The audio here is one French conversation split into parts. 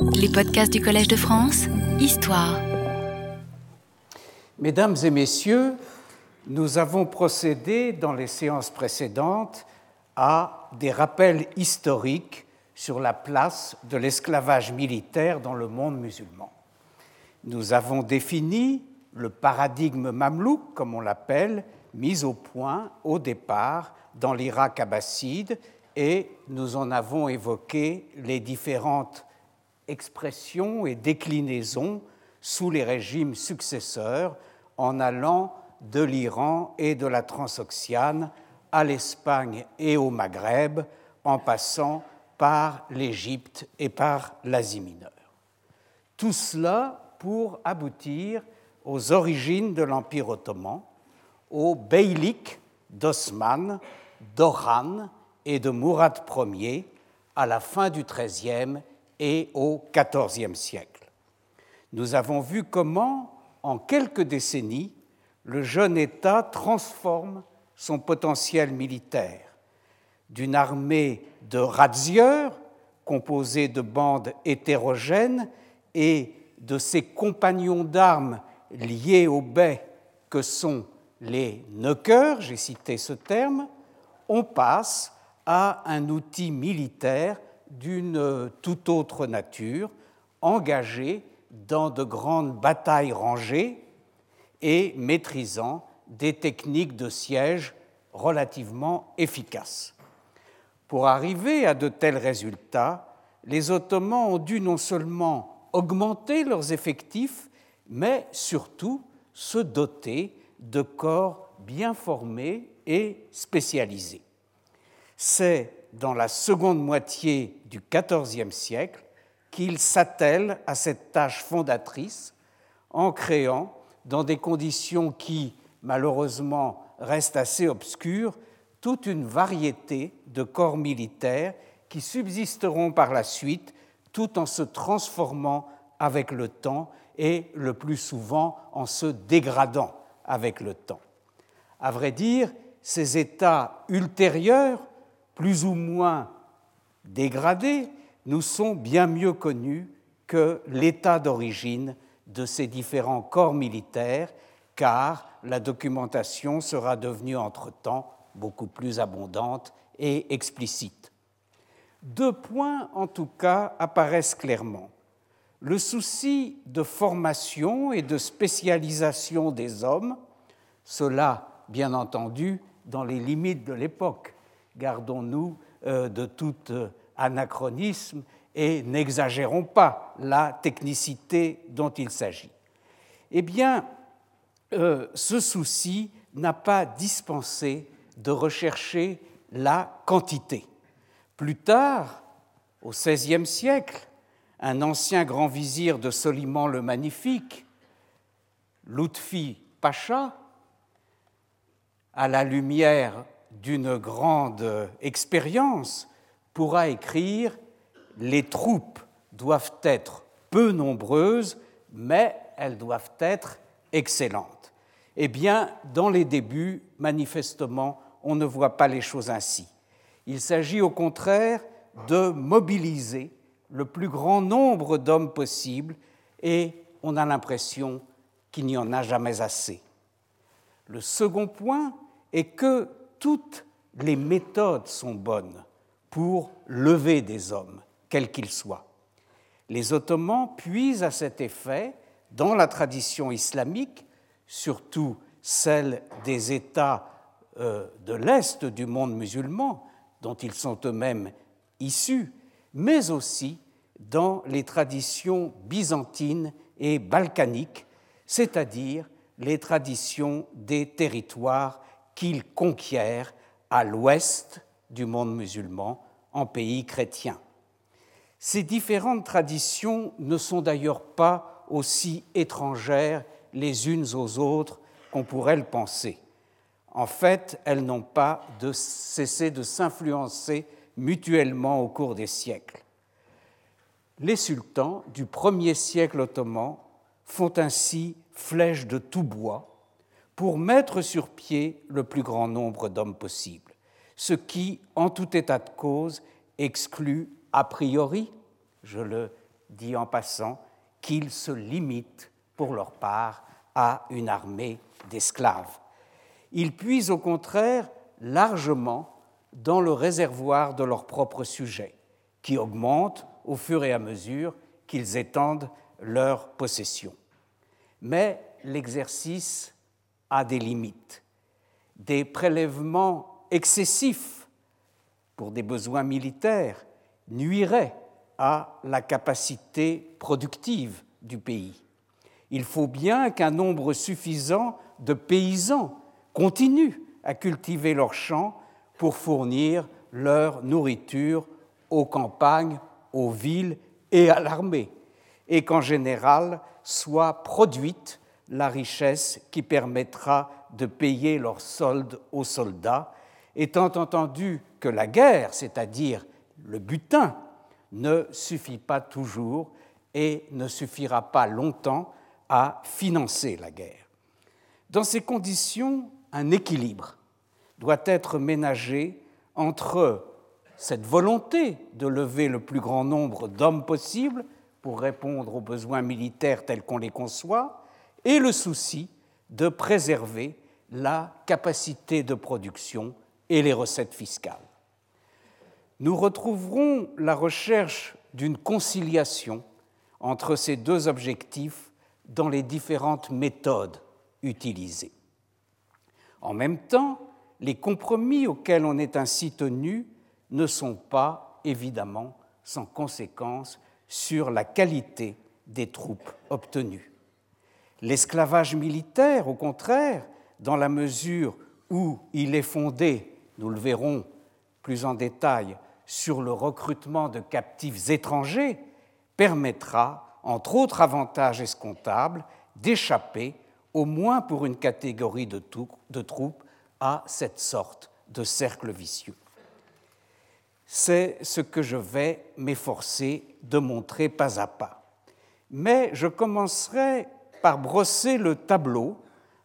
Les podcasts du Collège de France, Histoire. Mesdames et messieurs, nous avons procédé dans les séances précédentes à des rappels historiques sur la place de l'esclavage militaire dans le monde musulman. Nous avons défini le paradigme mamelouk, comme on l'appelle, mis au point au départ dans l'Irak abbasside et nous en avons évoqué les différentes expressions et déclinaisons sous les régimes successeurs en allant de l'Iran et de la Transoxiane à l'Espagne et au Maghreb en passant par l'Égypte et par l'Asie mineure. Tout cela pour aboutir aux origines de l'Empire ottoman, au beylik d'Osman, d'Oran et de Mourad Ier à la fin du XIIIe et au XIVe siècle. Nous avons vu comment, en quelques décennies, le jeune État transforme son potentiel militaire d'une armée de razzieurs composée de bandes hétérogènes et de ses compagnons d'armes liés aux baies que sont les knockers, j'ai cité ce terme, on passe à un outil militaire d'une toute autre nature, engagé dans de grandes batailles rangées et maîtrisant des techniques de siège relativement efficaces. Pour arriver à de tels résultats, les Ottomans ont dû non seulement augmenter leurs effectifs, mais surtout se doter de corps bien formés et spécialisés. C'est dans la seconde moitié du XIVe siècle qu'il s'attelle à cette tâche fondatrice en créant, dans des conditions qui, malheureusement, restent assez obscures, toute une variété de corps militaires qui subsisteront par la suite tout en se transformant avec le temps et le plus souvent en se dégradant avec le temps. À vrai dire, ces états ultérieurs, plus ou moins dégradés, nous sont bien mieux connus que l'état d'origine de ces différents corps militaires, car la documentation sera devenue entre-temps beaucoup plus abondante et explicite. Deux points, en tout cas, apparaissent clairement. Le souci de formation et de spécialisation des hommes, cela, bien entendu, dans les limites de l'époque. Gardons-nous euh, de tout euh, anachronisme et n'exagérons pas la technicité dont il s'agit. Eh bien, euh, ce souci n'a pas dispensé de rechercher la quantité. Plus tard, au XVIe siècle, un ancien grand vizir de Soliman le Magnifique, Lutfi Pacha, à la lumière d'une grande expérience, pourra écrire Les troupes doivent être peu nombreuses, mais elles doivent être excellentes. Eh bien, dans les débuts, manifestement, on ne voit pas les choses ainsi. Il s'agit au contraire de mobiliser le plus grand nombre d'hommes possible et on a l'impression qu'il n'y en a jamais assez. Le second point est que toutes les méthodes sont bonnes pour lever des hommes, quels qu'ils soient. Les Ottomans puisent à cet effet dans la tradition islamique, surtout celle des États euh, de l'Est du monde musulman, dont ils sont eux-mêmes issus, mais aussi dans les traditions byzantines et balkaniques, c'est-à-dire les traditions des territoires qu'ils conquièrent à l'ouest du monde musulman, en pays chrétien. Ces différentes traditions ne sont d'ailleurs pas aussi étrangères les unes aux autres qu'on pourrait le penser en fait, elles n'ont pas de cessé de s'influencer mutuellement au cours des siècles. Les sultans du premier siècle ottoman font ainsi flèche de tout bois pour mettre sur pied le plus grand nombre d'hommes possible, ce qui, en tout état de cause, exclut a priori, je le dit en passant, qu'ils se limitent pour leur part à une armée d'esclaves. Ils puisent au contraire largement dans le réservoir de leurs propres sujets, qui augmente au fur et à mesure qu'ils étendent leur possession. Mais l'exercice a des limites. Des prélèvements excessifs pour des besoins militaires nuiraient à la capacité productive du pays. Il faut bien qu'un nombre suffisant de paysans continuent à cultiver leurs champs pour fournir leur nourriture aux campagnes, aux villes et à l'armée, et qu'en général soit produite la richesse qui permettra de payer leurs soldes aux soldats, étant entendu que la guerre, c'est-à-dire le butin, ne suffit pas toujours et ne suffira pas longtemps à financer la guerre. Dans ces conditions, un équilibre doit être ménagé entre cette volonté de lever le plus grand nombre d'hommes possible pour répondre aux besoins militaires tels qu'on les conçoit et le souci de préserver la capacité de production et les recettes fiscales. Nous retrouverons la recherche d'une conciliation entre ces deux objectifs dans les différentes méthodes utilisées. En même temps, les compromis auxquels on est ainsi tenu ne sont pas évidemment sans conséquence sur la qualité des troupes obtenues. L'esclavage militaire, au contraire, dans la mesure où il est fondé, nous le verrons plus en détail, sur le recrutement de captifs étrangers, permettra, entre autres avantages escomptables, d'échapper, au moins pour une catégorie de, troupes, à cette sorte de cercle vicieux. C'est ce que je vais m'efforcer de montrer pas à pas. Mais je commencerai par brosser le tableau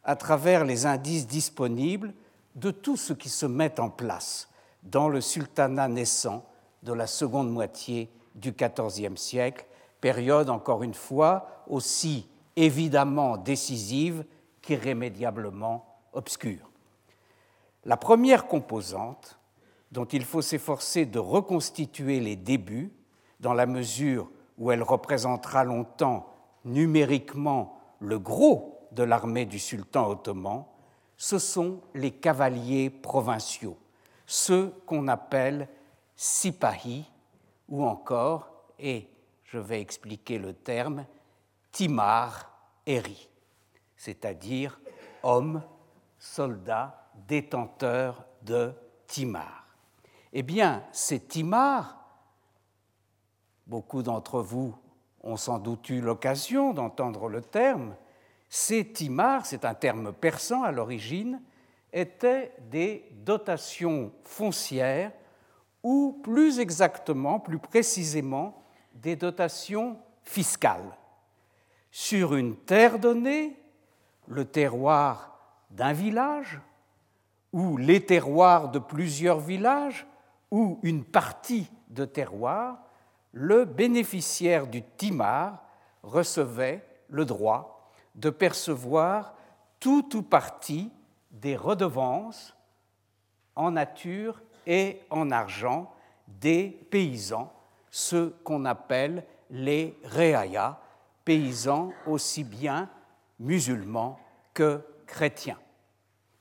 à travers les indices disponibles de tout ce qui se met en place dans le sultanat naissant de la seconde moitié du XIVe siècle, période encore une fois aussi évidemment décisive qu'irrémédiablement obscure. La première composante, dont il faut s'efforcer de reconstituer les débuts, dans la mesure où elle représentera longtemps numériquement le gros de l'armée du sultan ottoman, ce sont les cavaliers provinciaux, ceux qu'on appelle sipahi ou encore, et je vais expliquer le terme, timar eri, c'est-à-dire hommes, soldats détenteur de Timar. Eh bien, ces Timar, beaucoup d'entre vous ont sans doute eu l'occasion d'entendre le terme, ces Timar, c'est un terme persan à l'origine, étaient des dotations foncières ou plus exactement, plus précisément, des dotations fiscales. Sur une terre donnée, le terroir d'un village, ou les terroirs de plusieurs villages ou une partie de terroir, le bénéficiaire du timar recevait le droit de percevoir tout ou partie des redevances en nature et en argent des paysans, ceux qu'on appelle les réayas, paysans aussi bien musulmans que chrétiens.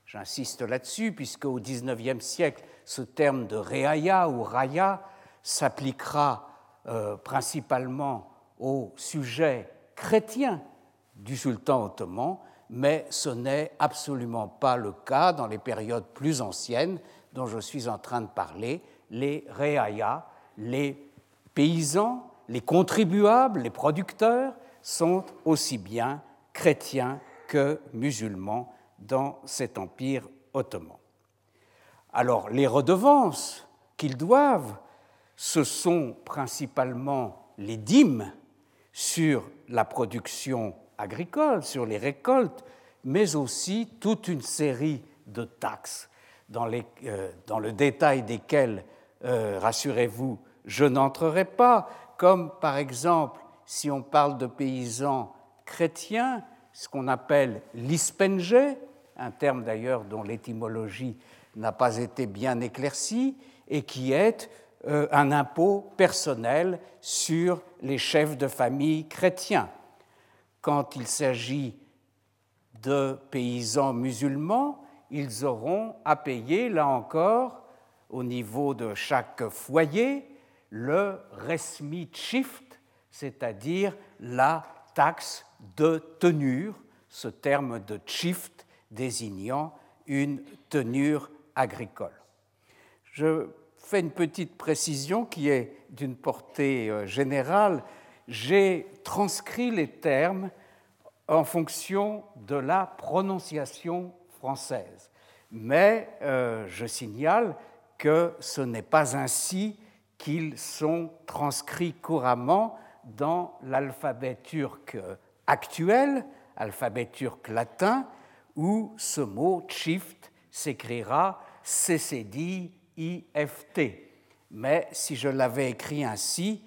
J'insiste là-dessus, puisque au XIXe siècle, ce terme de réaya ou raya s'appliquera euh, principalement au sujet chrétien du sultan ottoman, mais ce n'est absolument pas le cas dans les périodes plus anciennes dont je suis en train de parler, les réaya, les paysans, les contribuables, les producteurs sont aussi bien chrétiens que musulmans dans cet empire ottoman. Alors les redevances qu'ils doivent, ce sont principalement les dîmes sur la production agricole, sur les récoltes, mais aussi toute une série de taxes dans, euh, le détail desquelles, euh, rassurez-vous, je n'entrerai pas, comme par exemple si on parle de paysans chrétiens, ce qu'on appelle l'ispenge, un terme d'ailleurs dont l'étymologie n'a pas été bien éclaircie, et qui est euh, un impôt personnel sur les chefs de famille chrétiens. Quand il s'agit de paysans musulmans, ils auront à payer, là encore, au niveau de chaque foyer, le resmi shift, c'est-à-dire la taxe de tenure, ce terme de shift désignant une tenure agricole. Je une petite précision qui est d'une portée euh, générale. J'ai transcrit les termes en fonction de la prononciation française. Mais euh, je signale que ce n'est pas ainsi qu'ils sont transcrits couramment dans l'alphabet turc actuel, alphabet turc latin, où ce mot shift s'écrira CCD-IFT. Mais si je l'avais écrit ainsi,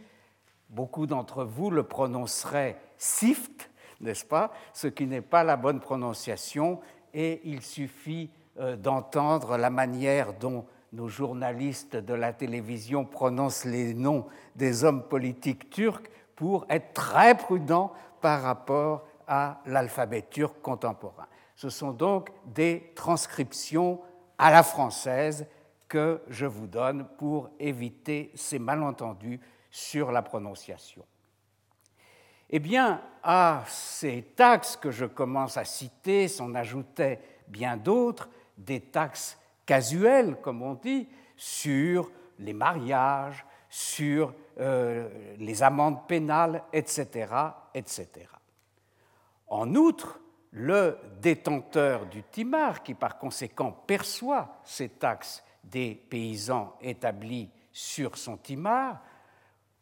beaucoup d'entre vous le prononceraient SIFT, n'est-ce pas Ce qui n'est pas la bonne prononciation, et il suffit euh, d'entendre la manière dont nos journalistes de la télévision prononcent les noms des hommes politiques turcs pour être très prudents par rapport à l'alphabet turc contemporain. Ce sont donc des transcriptions à la française que je vous donne pour éviter ces malentendus sur la prononciation. Eh bien, à ces taxes que je commence à citer s'en ajoutaient bien d'autres, des taxes casuelles, comme on dit, sur les mariages, sur euh, les amendes pénales, etc., etc. En outre, le détenteur du timar, qui par conséquent perçoit ces taxes des paysans établis sur son timar,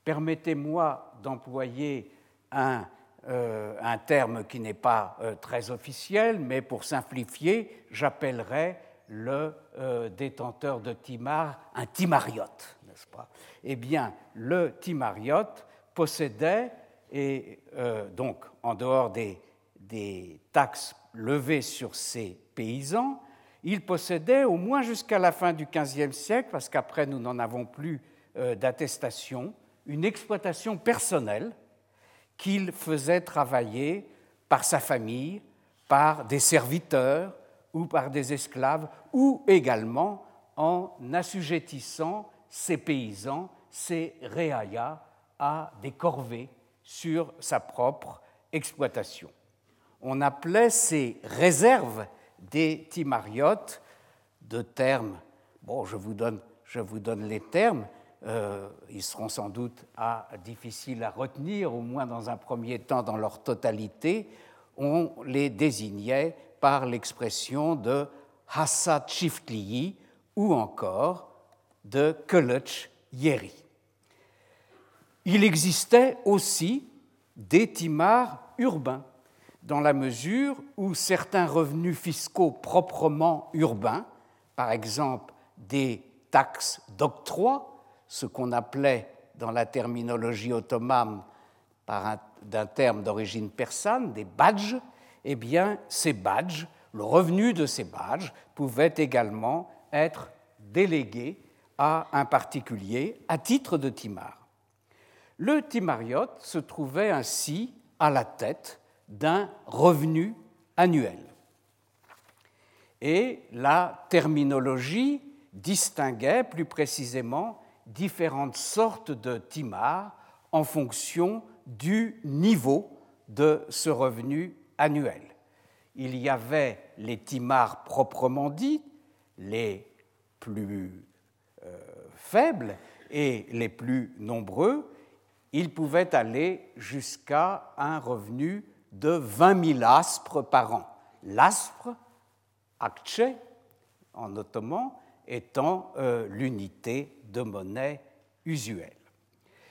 permettez-moi d'employer un, euh, un, terme qui n'est pas euh, très officiel, mais pour simplifier, j'appellerai le euh, détenteur de timar un timariote, n'est-ce pas? Eh bien, le timariote possédait, et donc en dehors des, des taxes levées sur ses paysans, il possédait au moins jusqu'à la fin du XVe siècle, parce qu'après nous n'en avons plus d'attestation, une exploitation personnelle qu'il faisait travailler par sa famille, par des serviteurs ou par des esclaves, ou également en assujettissant ses paysans, ses réaillas, à des corvées sur sa propre exploitation. On appelait ces réserves des timariotes de termes, bon, je vous donne, je vous donne les termes, euh, ils seront sans doute à, difficiles à retenir, au moins dans un premier temps dans leur totalité, on les désignait par l'expression de Hassad Shiftliyi ou encore de Kölöch Yeri. Il existait aussi des timars urbains, dans la mesure où certains revenus fiscaux proprement urbains, par exemple des taxes d'octroi, ce qu'on appelait dans la terminologie ottomane d'un terme d'origine persane, des badges, eh bien, ces badges, le revenu de ces badges pouvait également être délégué à un particulier à titre de timar. Le timariote se trouvait ainsi à la tête d'un revenu annuel. Et la terminologie distinguait plus précisément différentes sortes de timars en fonction du niveau de ce revenu annuel. Il y avait les timars proprement dits, les plus euh, faibles et les plus nombreux. Ils pouvaient aller jusqu'à un revenu de 20 000 aspres par an. L'aspre, akche en ottoman, étant euh, l'unité de monnaie usuelle.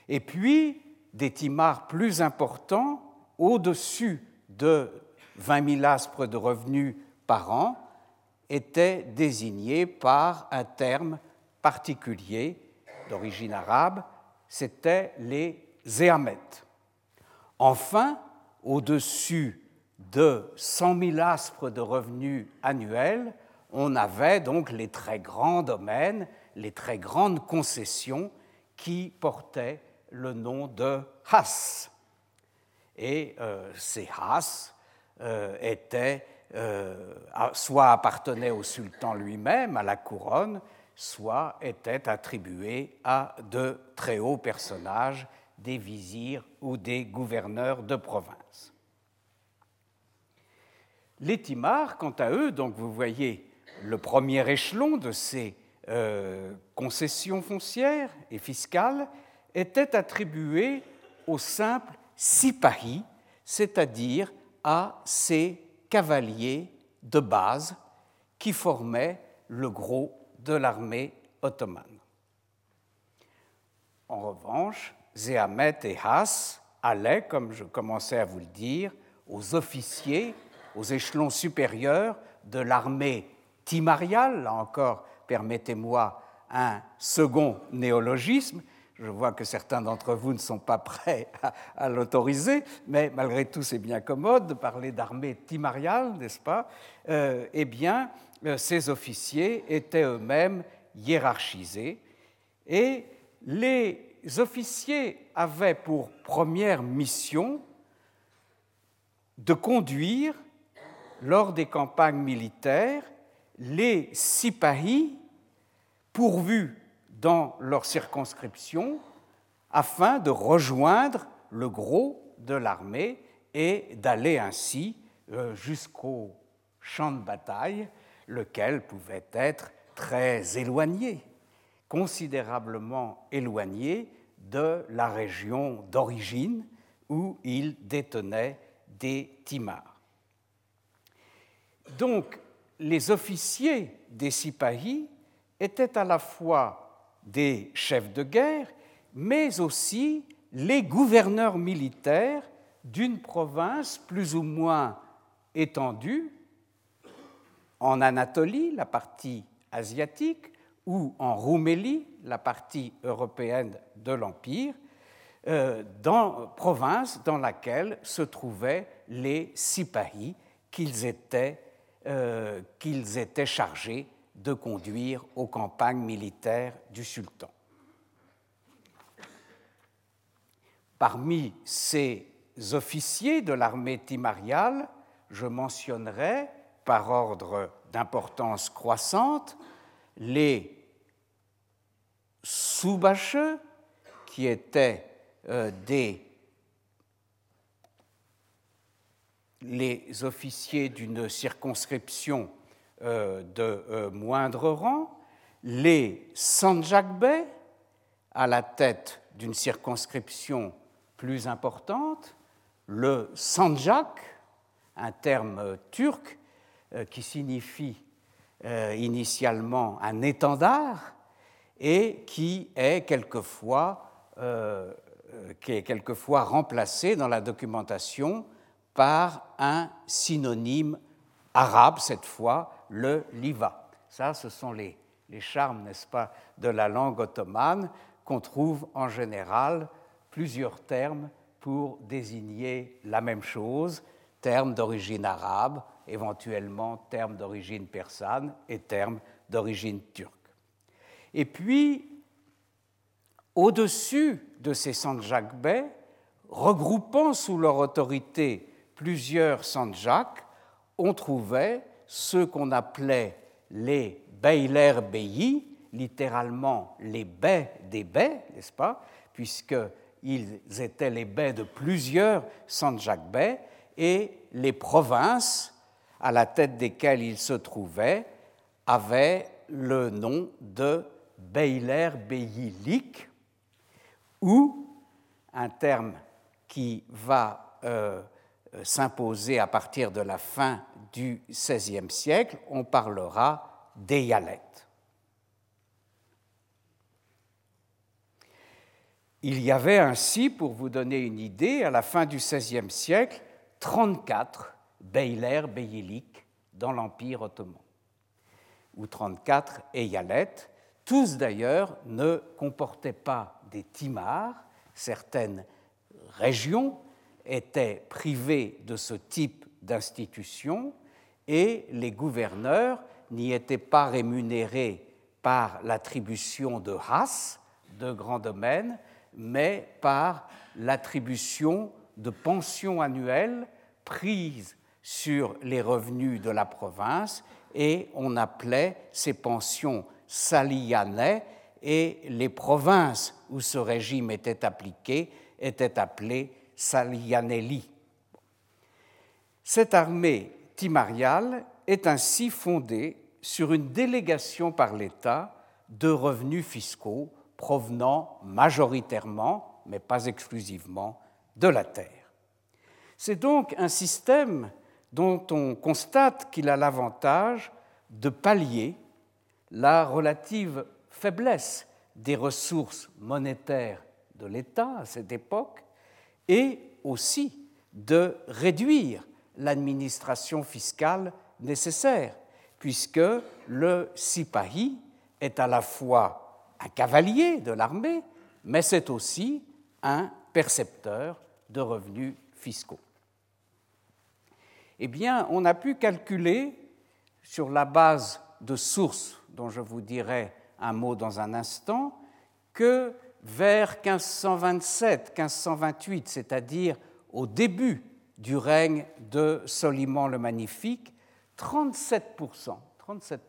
Et puis, des timars plus importants, au-dessus de 20 000 aspres de revenus par an, étaient désignés par un terme particulier d'origine arabe, c'était les zéamètes. Enfin, au-dessus de 100 000 aspres de revenus annuels, on avait donc les très grands domaines, les très grandes concessions qui portaient le nom de Has. Et euh, ces Has euh, étaient, euh, soit appartenaient au sultan lui-même, à la couronne, soit étaient attribués à de très hauts personnages, des vizirs ou des gouverneurs de province. Les Timars, quant à eux, donc vous voyez le premier échelon de ces euh, concessions foncières et fiscales, étaient attribués aux simples sipahi, c'est-à-dire à ces cavaliers de base qui formaient le gros de l'armée ottomane. En revanche, Zéhamet et Haas allaient, comme je commençais à vous le dire, aux officiers aux échelons supérieurs de l'armée timariale. Là encore, permettez-moi un second néologisme. Je vois que certains d'entre vous ne sont pas prêts à, l'autoriser, mais malgré tout, c'est bien commode de parler d'armée timariale, n'est-ce pas? Euh, Eh bien, euh, ces officiers étaient eux-mêmes hiérarchisés et les officiers avaient pour première mission de conduire lors des campagnes militaires les sipahis pourvus dans leur circonscription afin de rejoindre le gros de l'armée et d'aller ainsi euh, jusqu'au champ de bataille, lequel pouvait être très éloigné, considérablement éloigné de la région d'origine où il détenait des timars. Donc, les officiers des Sipahis étaient à la fois des chefs de guerre, mais aussi les gouverneurs militaires d'une province plus ou moins étendue, en Anatolie, la partie asiatique, ou en Roumélie, la partie européenne de l'Empire, euh, dans province dans laquelle se trouvaient les Sipahis qu'ils étaient euh, qu'ils étaient chargés de conduire aux campagnes militaires du sultan. Parmi ces officiers de l'armée timariale, je mentionnerai, par ordre d'importance croissante, les soubacheux, qui étaient euh, des les officiers d'une circonscription euh, de euh, moindre rang, les sanjakbey, à la tête d'une circonscription plus importante, le sanjak, un terme turc qui signifie initialement un étendard et qui est quelquefois, qui est quelquefois remplacé dans la documentation par un synonyme arabe, cette fois, le liva. Ça, ce sont les, les charmes, n'est-ce pas, de la langue ottomane, qu'on trouve en général plusieurs termes pour désigner la même chose, termes d'origine arabe, éventuellement termes d'origine persane et termes d'origine turque. Et puis, au-dessus de ces Sanjakbey, regroupant sous leur autorité plusieurs Sanjak, on trouvait ce qu'on appelait les Beyler Beyi, littéralement les baies des baies, n'est-ce pas, puisqu'ils étaient les baies de plusieurs Sanjak bey, et les provinces à la tête desquelles ils se trouvaient avaient le nom de Beyler Beyilik, ou un terme qui va euh, euh, s'imposer à partir de la fin du XVIe siècle, on parlera d'Eyalet. Il y avait ainsi, pour vous donner une idée, à la fin du XVIe siècle, 34 Beyler Beyilik dans l'Empire ottoman, ou 34 Eyalet. Tous d'ailleurs ne comportaient pas des timars, certaines régions étaient privés de ce type d'institution et les gouverneurs n'y étaient pas rémunérés par l'attribution de has, de grands domaines, mais par l'attribution de pensions annuelles prises sur les revenus de la province et on appelait ces pensions salianais et les provinces où ce régime était appliqué étaient appelées salianelli. Cette armée timariale est ainsi fondée sur une délégation par l'État de revenus fiscaux provenant majoritairement, mais pas exclusivement, de la terre. C'est donc un système dont on constate qu'il a l'avantage de pallier la relative faiblesse des ressources monétaires de l'État à cette époque et aussi de réduire l'administration fiscale nécessaire, puisque le sipahi est à la fois un cavalier de l'armée, mais c'est aussi un percepteur de revenus fiscaux. Eh bien, on a pu calculer, sur la base de sources dont je vous dirai un mot dans un instant, que vers 1527-1528, c'est-à-dire au début du règne de Soliman le Magnifique, 37%, 37%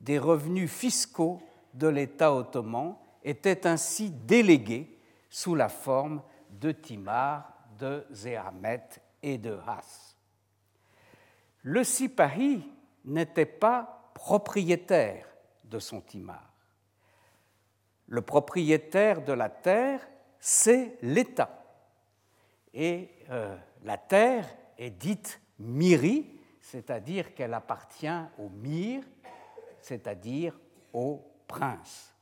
des revenus fiscaux de l'État ottoman étaient ainsi délégués sous la forme de Timar, de Zéhamet et de Has. Le Sipahi n'était pas propriétaire de son Timar. Le propriétaire de la terre, c'est l'État. Et euh, la terre est dite miri, c'est-à-dire qu'elle appartient au mir, c'est-à-dire au prince.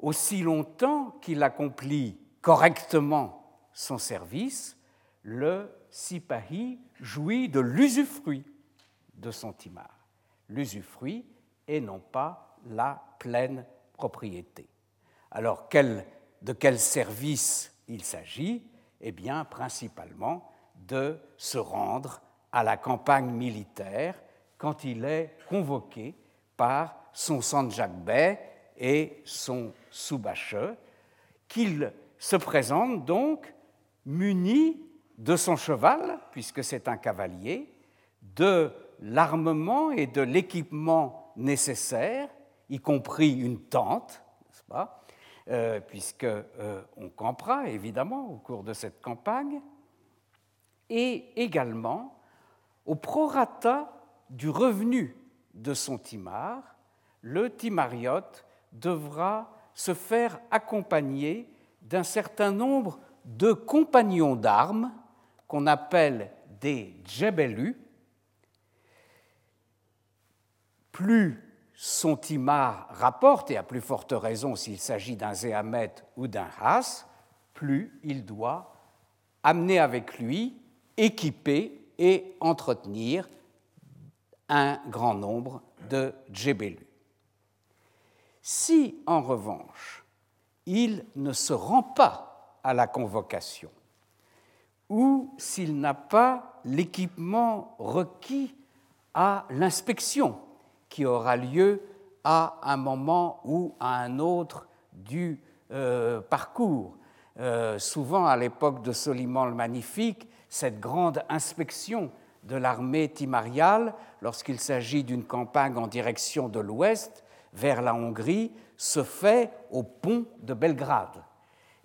Aussi longtemps qu'il accomplit correctement son service, le sipahi jouit de l'usufruit de son timar. L'usufruit et non pas la pleine propriété. Alors, de quel service il s'agit? Eh bien, principalement de se rendre à la campagne militaire quand il est convoqué par son Sanjak et son Soubache, qu'il se présente donc muni de son cheval, puisque c'est un cavalier, de l'armement et de l'équipement nécessaires, y compris une tente, n'est-ce pas, euh, puisqu'on euh, campera évidemment au cours de cette campagne, et également au prorata du revenu de son timar, le timariote devra se faire accompagner d'un certain nombre de compagnons d'armes qu'on appelle des djebelus. Plus son timar rapporte, et à plus forte raison s'il s'agit d'un zéhamet ou d'un has, plus il doit amener avec lui équiper et entretenir un grand nombre de djebelus. Si, en revanche, il ne se rend pas à la convocation, ou s'il n'a pas l'équipement requis à l'inspection qui aura lieu à un moment ou à un autre du euh, parcours. Euh, souvent, à l'époque de Soliman le Magnifique, cette grande inspection de l'armée timariale, lorsqu'il s'agit d'une campagne en direction de l'ouest, vers la Hongrie, se fait au pont de Belgrade.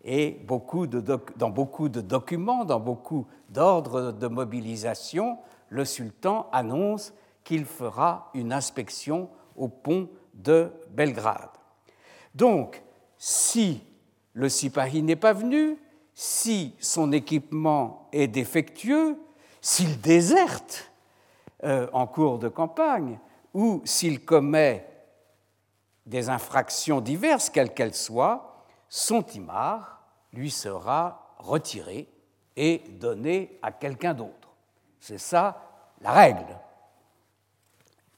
Et dans beaucoup de documents, dans beaucoup d'ordres de mobilisation, le sultan annonce qu'il fera une inspection au pont de Belgrade. Donc, si le Sipahi n'est pas venu, si son équipement est défectueux, s'il déserte euh, en cours de campagne, ou s'il commet des infractions diverses, quelles qu'elles soient, son timar lui sera retiré et donné à quelqu'un d'autre. C'est ça la règle.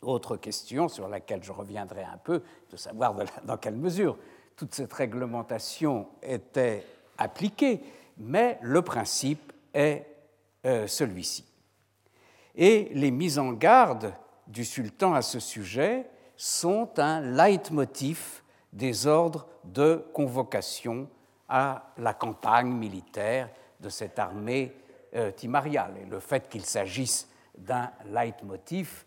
Autre question sur laquelle je reviendrai un peu, de savoir dans quelle mesure toute cette réglementation était appliquée, mais le principe est euh, celui-ci. Et les mises en garde du sultan à ce sujet sont un leitmotiv des ordres de convocation à la campagne militaire de cette armée euh, timariale. Et le fait qu'il s'agisse d'un leitmotiv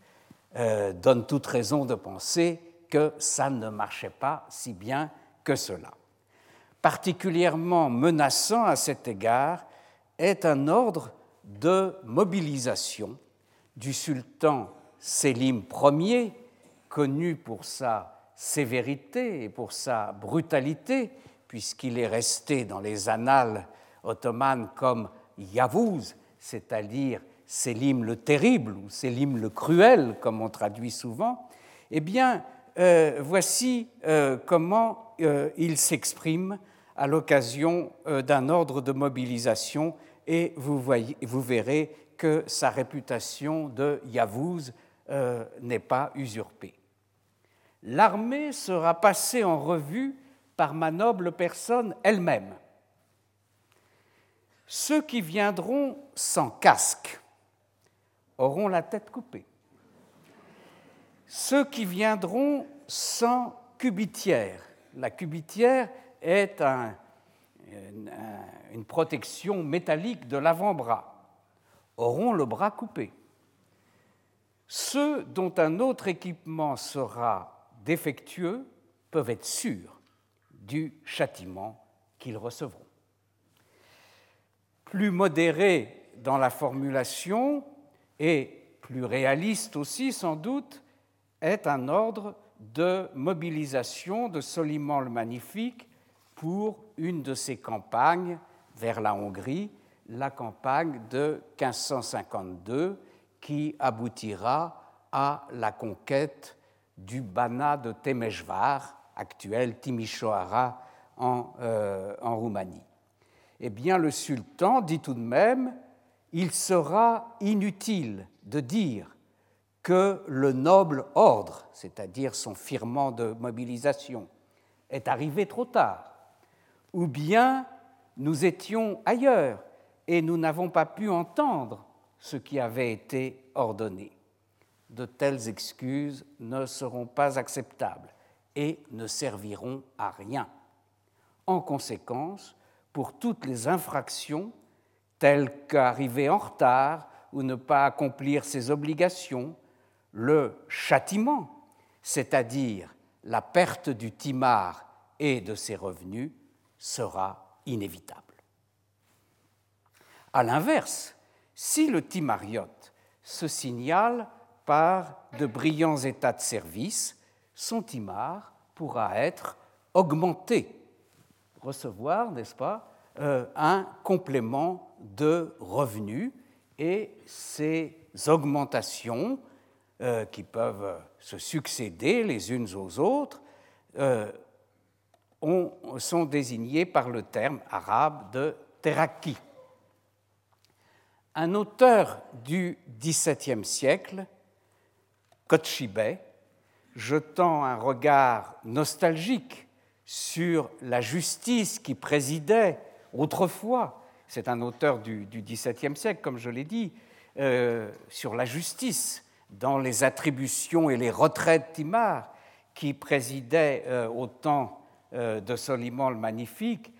euh, donne toute raison de penser que ça ne marchait pas si bien que cela. Particulièrement menaçant à cet égard est un ordre de mobilisation du sultan Sélim Ier, connu pour sa sévérité et pour sa brutalité, puisqu'il est resté dans les annales ottomanes comme Yavuz, c'est-à-dire Sélim le terrible ou Sélim le cruel, comme on traduit souvent, eh bien, euh, voici euh, comment euh, il s'exprime à l'occasion d'un ordre de mobilisation et vous, verrez que sa réputation de Yavuz n'est pas usurpée. L'armée sera passée en revue par ma noble personne elle-même. Ceux qui viendront sans casque auront la tête coupée. Ceux qui viendront sans cubitière, la cubitière est une protection métallique de l'avant-bras, auront le bras coupé. Ceux dont un autre équipement sera défectueux peuvent être sûrs du châtiment qu'ils recevront. Plus modéré dans la formulation et plus réaliste aussi sans doute, est un ordre de mobilisation de Soliman le Magnifique pour une de ses campagnes vers la Hongrie, la campagne de 1552 qui aboutira à la conquête du Banat de Temeshvar, actuel Timișoara en, euh, en Roumanie. Eh bien, le sultan dit tout de même il sera inutile de dire que le noble ordre, c'est-à-dire son firmant de mobilisation, est arrivé trop tard, ou bien nous étions ailleurs et nous n'avons pas pu entendre ce qui avait été ordonné. De telles excuses ne seront pas acceptables et ne serviront à rien. En conséquence, pour toutes les infractions, telles qu'arriver en retard ou ne pas accomplir ses obligations, le châtiment, c'est-à-dire la perte du timar et de ses revenus, sera inévitable. A l'inverse, si le timariote se signale par de brillants états de service, son timar pourra être augmenté, recevoir, n'est-ce pas, euh, un complément de revenus et ces augmentations euh, qui peuvent se succéder les unes aux autres euh, sont désignées par le terme arabe de teraki. Un auteur du XVIIe siècle, Kochibé, jetant un regard nostalgique sur la justice qui présidait autrefois, c'est un auteur du, XVIIe siècle, comme je l'ai dit, euh, sur la justice dans les attributions et les retraites Timar qui présidaient euh, au temps euh, de Soliman le Magnifique,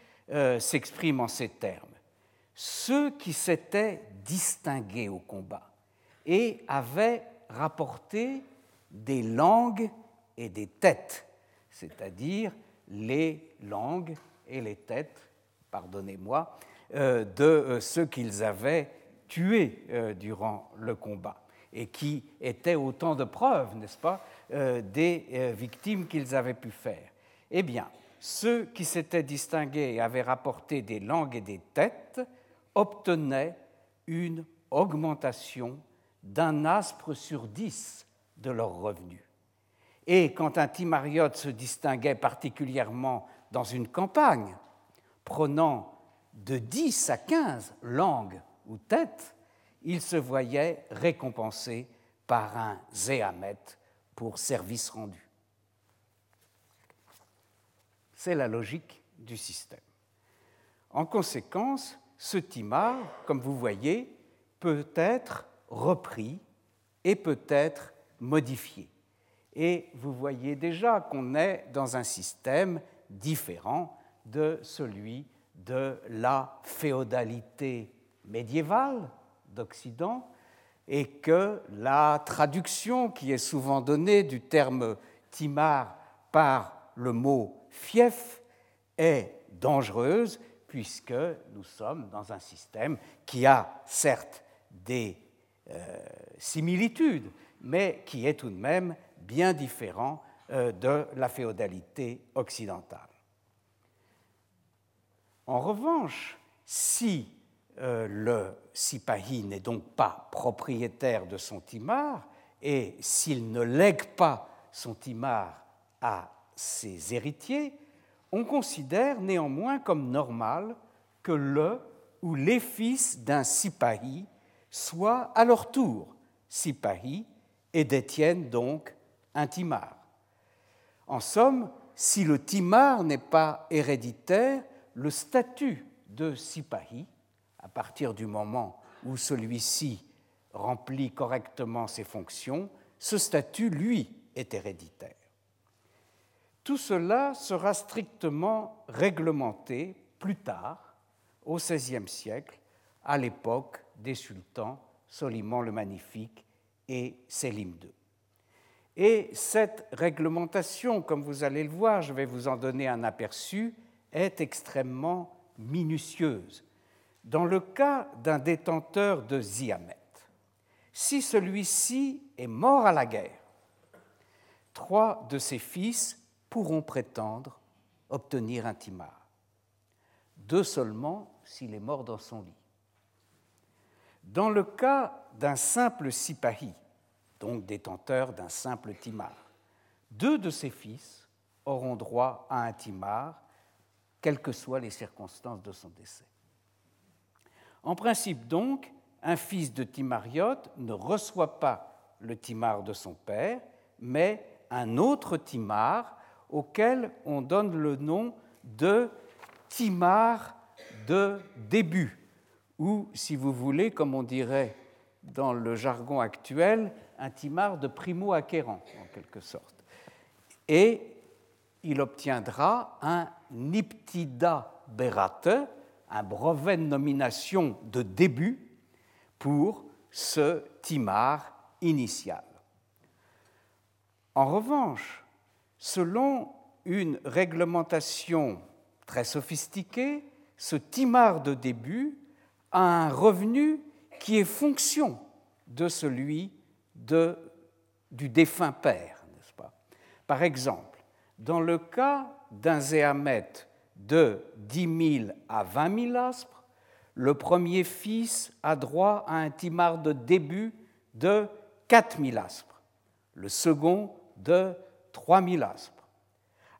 s'exprime en ces termes. Ceux qui s'étaient distingués au combat et avaient rapporté des langues et des têtes, c'est-à-dire les langues et les têtes, pardonnez-moi, de euh, ceux qu'ils avaient tués euh, durant le combat et qui étaient autant de preuves, n'est-ce pas, des victimes qu'ils avaient pu faire. Eh bien, ceux qui s'étaient distingués et avaient rapporté des langues et des têtes obtenaient une augmentation d'un aspre sur dix de leurs revenus. Et quand un timariote se distinguait particulièrement dans une campagne, prenant de 10 à 15 langues ou têtes, il se voyait récompensé par un zéamet pour service rendu. C'est la logique du système. En conséquence, ce timar, comme vous voyez, peut être repris et peut être modifié. Et vous voyez déjà qu'on est dans un système différent de celui de la féodalité médiévale d'Occident et que la traduction qui est souvent donnée du terme timar par le mot fief est dangereuse puisque nous sommes dans un système qui a certes des euh, similitudes, mais qui est tout de même bien différent euh, de la féodalité occidentale. En revanche, si euh, le sipahi n'est donc pas propriétaire de son timar, et s'il ne lègue pas son timar à ses héritiers, on considère néanmoins comme normal que le ou les fils d'un sipahi soient à leur tour sipahi et détiennent donc un timar. En somme, si le timar n'est pas héréditaire, le statut de sipahi à partir du moment où celui-ci remplit correctement ses fonctions, ce statut, lui, est héréditaire. Tout cela sera strictement réglementé plus tard, au XVIe siècle, à l'époque des sultans Soliman le Magnifique et Sélim II. Et cette réglementation, comme vous allez le voir, je vais vous en donner un aperçu, est extrêmement minutieuse dans le cas d'un détenteur de Ziamet, si celui-ci est mort à la guerre, trois de ses fils pourront prétendre obtenir un timar, deux seulement s'il est mort dans son lit. Dans le cas d'un simple sipahi, donc détenteur d'un simple timar, deux de ses fils auront droit à un timar, quelles que soient les circonstances de son décès. En principe donc, un fils de Timariote ne reçoit pas le timar de son père, mais un autre timar auquel on donne le nom de timar de début, ou si vous voulez, comme on dirait dans le jargon actuel, un timar de primo-acquérant, en quelque sorte. Et il obtiendra un niptida berate, un brevet de nomination de début pour ce timar initial. En revanche, selon une réglementation très sophistiquée, ce timar de début a un revenu qui est fonction de celui du défunt père, n'est-ce pas? Par exemple, dans le cas d'un zéamet de 10 000 à 20 000 aspres, le premier fils a droit à un timar de début de 4 000 aspres, le second de 3 000 aspres.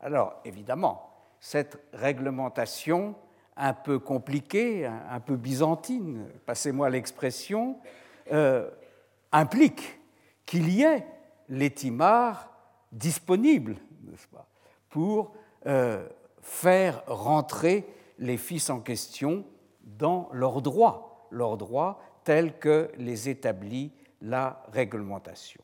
Alors, évidemment, cette réglementation un peu compliquée, un peu byzantine, passez-moi l'expression, euh, implique qu'il y ait les timars disponibles, pour euh, faire rentrer les fils en question dans leurs droits, leurs droits tels que les établit la réglementation.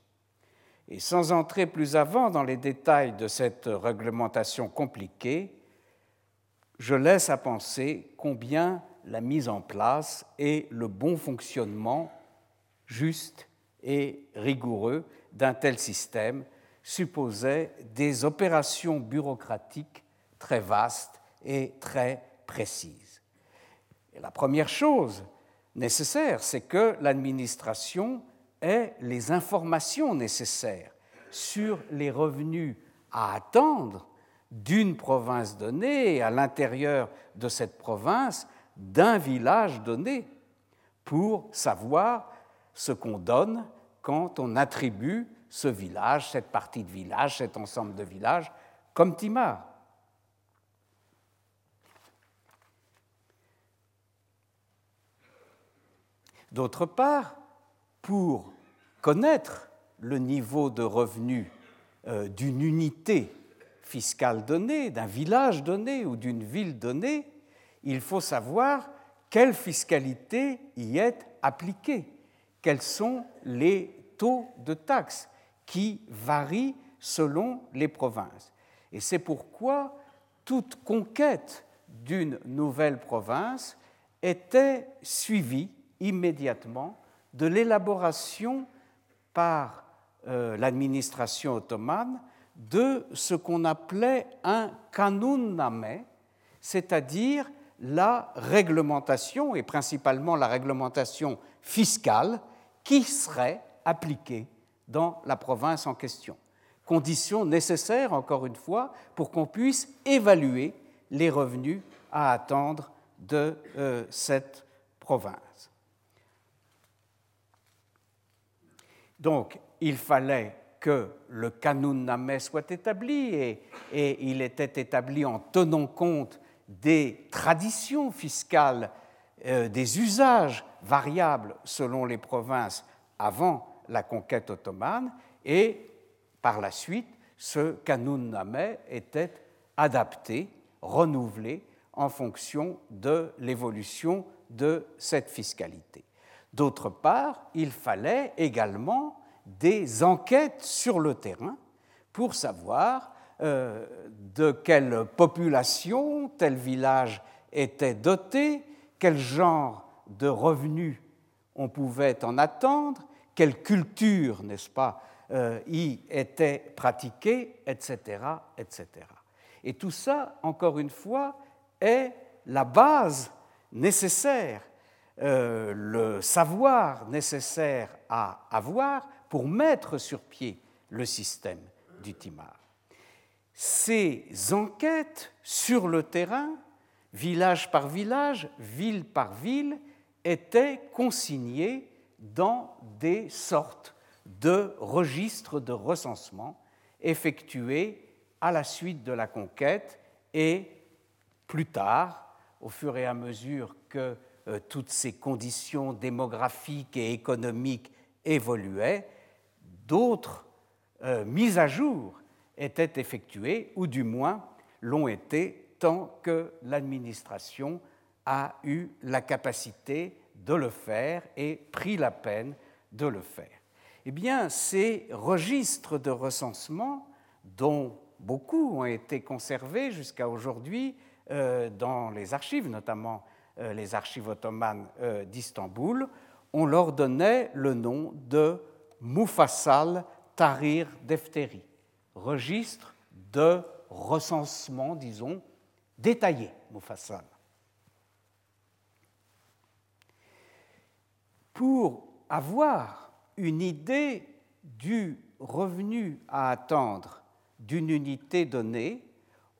Et sans entrer plus avant dans les détails de cette réglementation compliquée, je laisse à penser combien la mise en place et le bon fonctionnement juste et rigoureux d'un tel système supposaient des opérations bureaucratiques très vaste et très précise. Et la première chose nécessaire, c'est que l'administration ait les informations nécessaires sur les revenus à attendre d'une province donnée à l'intérieur de cette province d'un village donné pour savoir ce qu'on donne quand on attribue ce village, cette partie de village, cet ensemble de villages comme timar. D'autre part, pour connaître le niveau de revenu euh, d'une unité fiscale donnée, d'un village donné ou d'une ville donnée, il faut savoir quelle fiscalité y est appliquée, quels sont les taux de taxes qui varient selon les provinces. Et c'est pourquoi toute conquête d'une nouvelle province était suivie immédiatement de l'élaboration par euh, l'administration ottomane de ce qu'on appelait un kanunname, c'est-à-dire la réglementation, et principalement la réglementation fiscale, qui serait appliquée dans la province en question. Condition nécessaire, encore une fois, pour qu'on puisse évaluer les revenus à attendre de euh, cette province. Donc, il fallait que le canon namé soit établi et, et, il était établi en tenant compte des traditions fiscales, euh, des usages variables selon les provinces avant la conquête ottomane et par la suite, ce canon namé était adapté, renouvelé en fonction de l'évolution de cette fiscalité. D'autre part, il fallait également des enquêtes sur le terrain pour savoir euh, de quelle population tel village était doté, quel genre de revenus on pouvait en attendre, quelle culture, n'est-ce pas, euh, y était pratiquée, etc., etc. Et tout ça, encore une fois, est la base nécessaire, euh, le savoir nécessaire à avoir pour mettre sur pied le système du Timar. Ces enquêtes sur le terrain, village par village, ville par ville, étaient consignées dans des sortes de registres de recensement effectués à la suite de la conquête et plus tard, au fur et à mesure que euh, toutes ces conditions démographiques et économiques évoluaient, d'autres euh, mises à jour étaient effectuées, ou du moins l'ont été tant que l'administration a eu la capacité de le faire et pris la peine de le faire. Eh bien, ces registres de recensement, dont beaucoup ont été conservés jusqu'à aujourd'hui, euh, dans les archives, notamment euh, les archives ottomanes euh, d'Istanbul, on leur donnait le nom de Mufassal Tahrir Defteri, registre de recensement, disons, détaillé, Mufassal. Pour avoir une idée du revenu à attendre d'une unité donnée,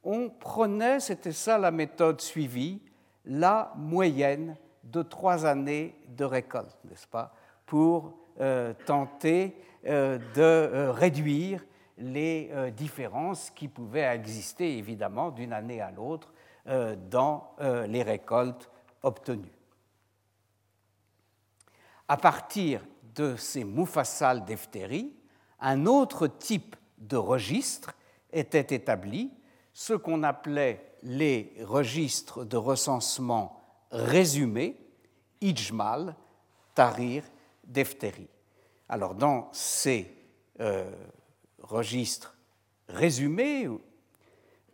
on prenait, c'était ça la méthode suivie, la moyenne de trois années de récolte, n'est-ce pas, pour euh, tenter euh, de euh, réduire les différences qui pouvaient exister, évidemment, d'une année à l'autre dans les récoltes obtenues. À partir de ces Mufassal d'Efteri, un autre type de registre était établi ce qu'on appelait les registres de recensement résumés, Ijmal, Tahrir, Defteri. Alors, dans ces euh, registres résumés,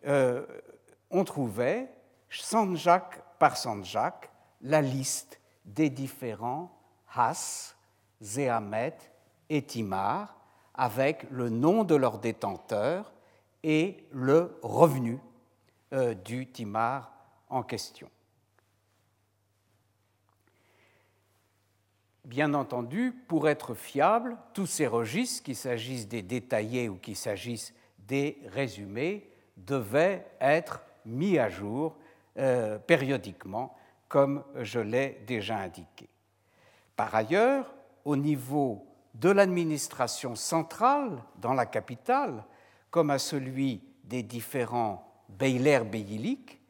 euh, on trouvait, Sanjak par Sanjak, la liste des différents Has, Zéhamet et Timar, avec le nom de leur détenteur et le revenu euh, du timar en question. Bien entendu, pour être fiable, tous ces registres, qu'il s'agisse des détaillés ou qu'il s'agisse des résumés, devaient être mis à jour euh, périodiquement, comme je l'ai déjà indiqué. Par ailleurs, au niveau de l'administration centrale dans la capitale, comme à celui des différents Beiler Beylik,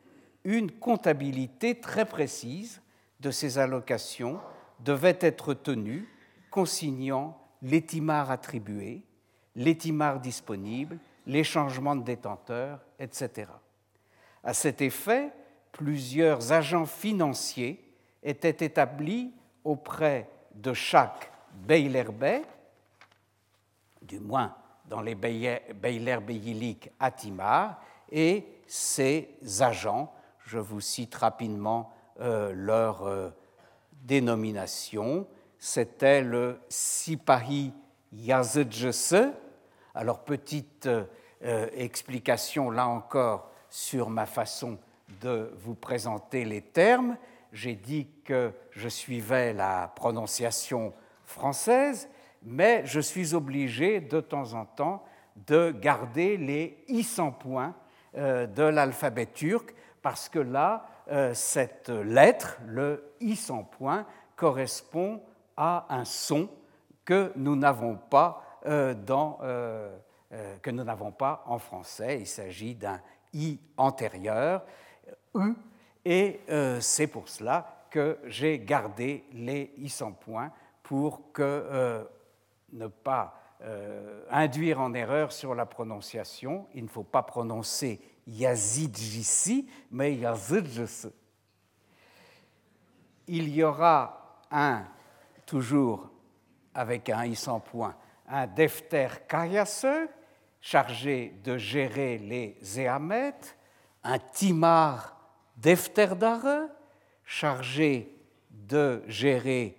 une comptabilité très précise de ces allocations devait être tenue, consignant les timars attribués, les timars disponibles, les changements de détenteurs, etc. À cet effet, plusieurs agents financiers était établi auprès de chaque Beylerbey, du moins dans les Beyler à Timar, et ses agents. Je vous cite rapidement euh, leur euh, dénomination. C'était le Sipahi Yazedjese. Alors, petite euh, explication là encore sur ma façon de vous présenter les termes. J'ai dit que je suivais la prononciation française, mais je suis obligé de temps en temps de garder les i sans points euh, de l'alphabet turc, parce que là, euh, cette lettre, le i sans point, correspond à un son que nous n'avons pas, euh, en français. Il s'agit d'un i antérieur, u, et c'est pour cela que j'ai gardé les i sans point pour que ne pas euh, induire en erreur sur la prononciation. Il ne faut pas prononcer Yazidjisi, mais Yazidjisi. Il y aura un, toujours avec un i sans point, un defter kayase, chargé de gérer les zéamet, un timar defterdare, chargé de gérer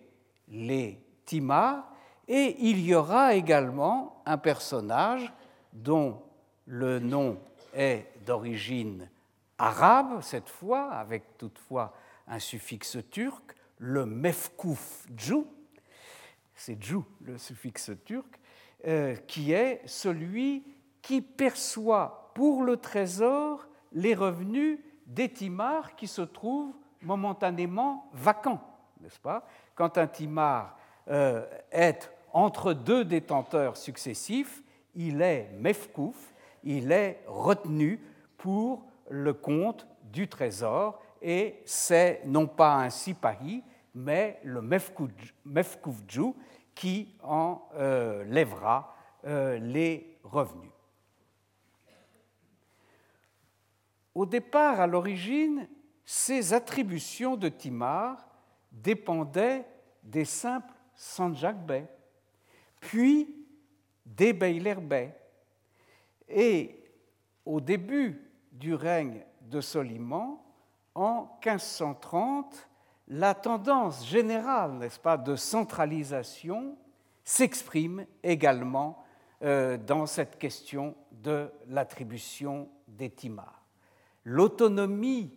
les timars, et il y aura également un personnage dont le nom est d'origine arabe, cette fois, avec toutefois un suffixe turc, le mefkouf djou, c'est djou le suffixe turc, euh, qui est celui qui perçoit pour le trésor les revenus des timars qui se trouvent momentanément vacants, n'est-ce pas? Quand un timar euh, est entre deux détenteurs successifs, il est mefkouf, il est retenu pour le compte du trésor, et c'est non pas un sipahi, mais le mefkoufdjou qui en euh, lèvera euh, les revenus. Au départ, à l'origine, ces attributions de Timar dépendaient des simples Sanjak Bey, puis des Bey. Et au début du règne de Soliman, en 1530, la tendance générale, n'est-ce pas, de centralisation s'exprime également euh, dans cette question de l'attribution des timars. L'autonomie,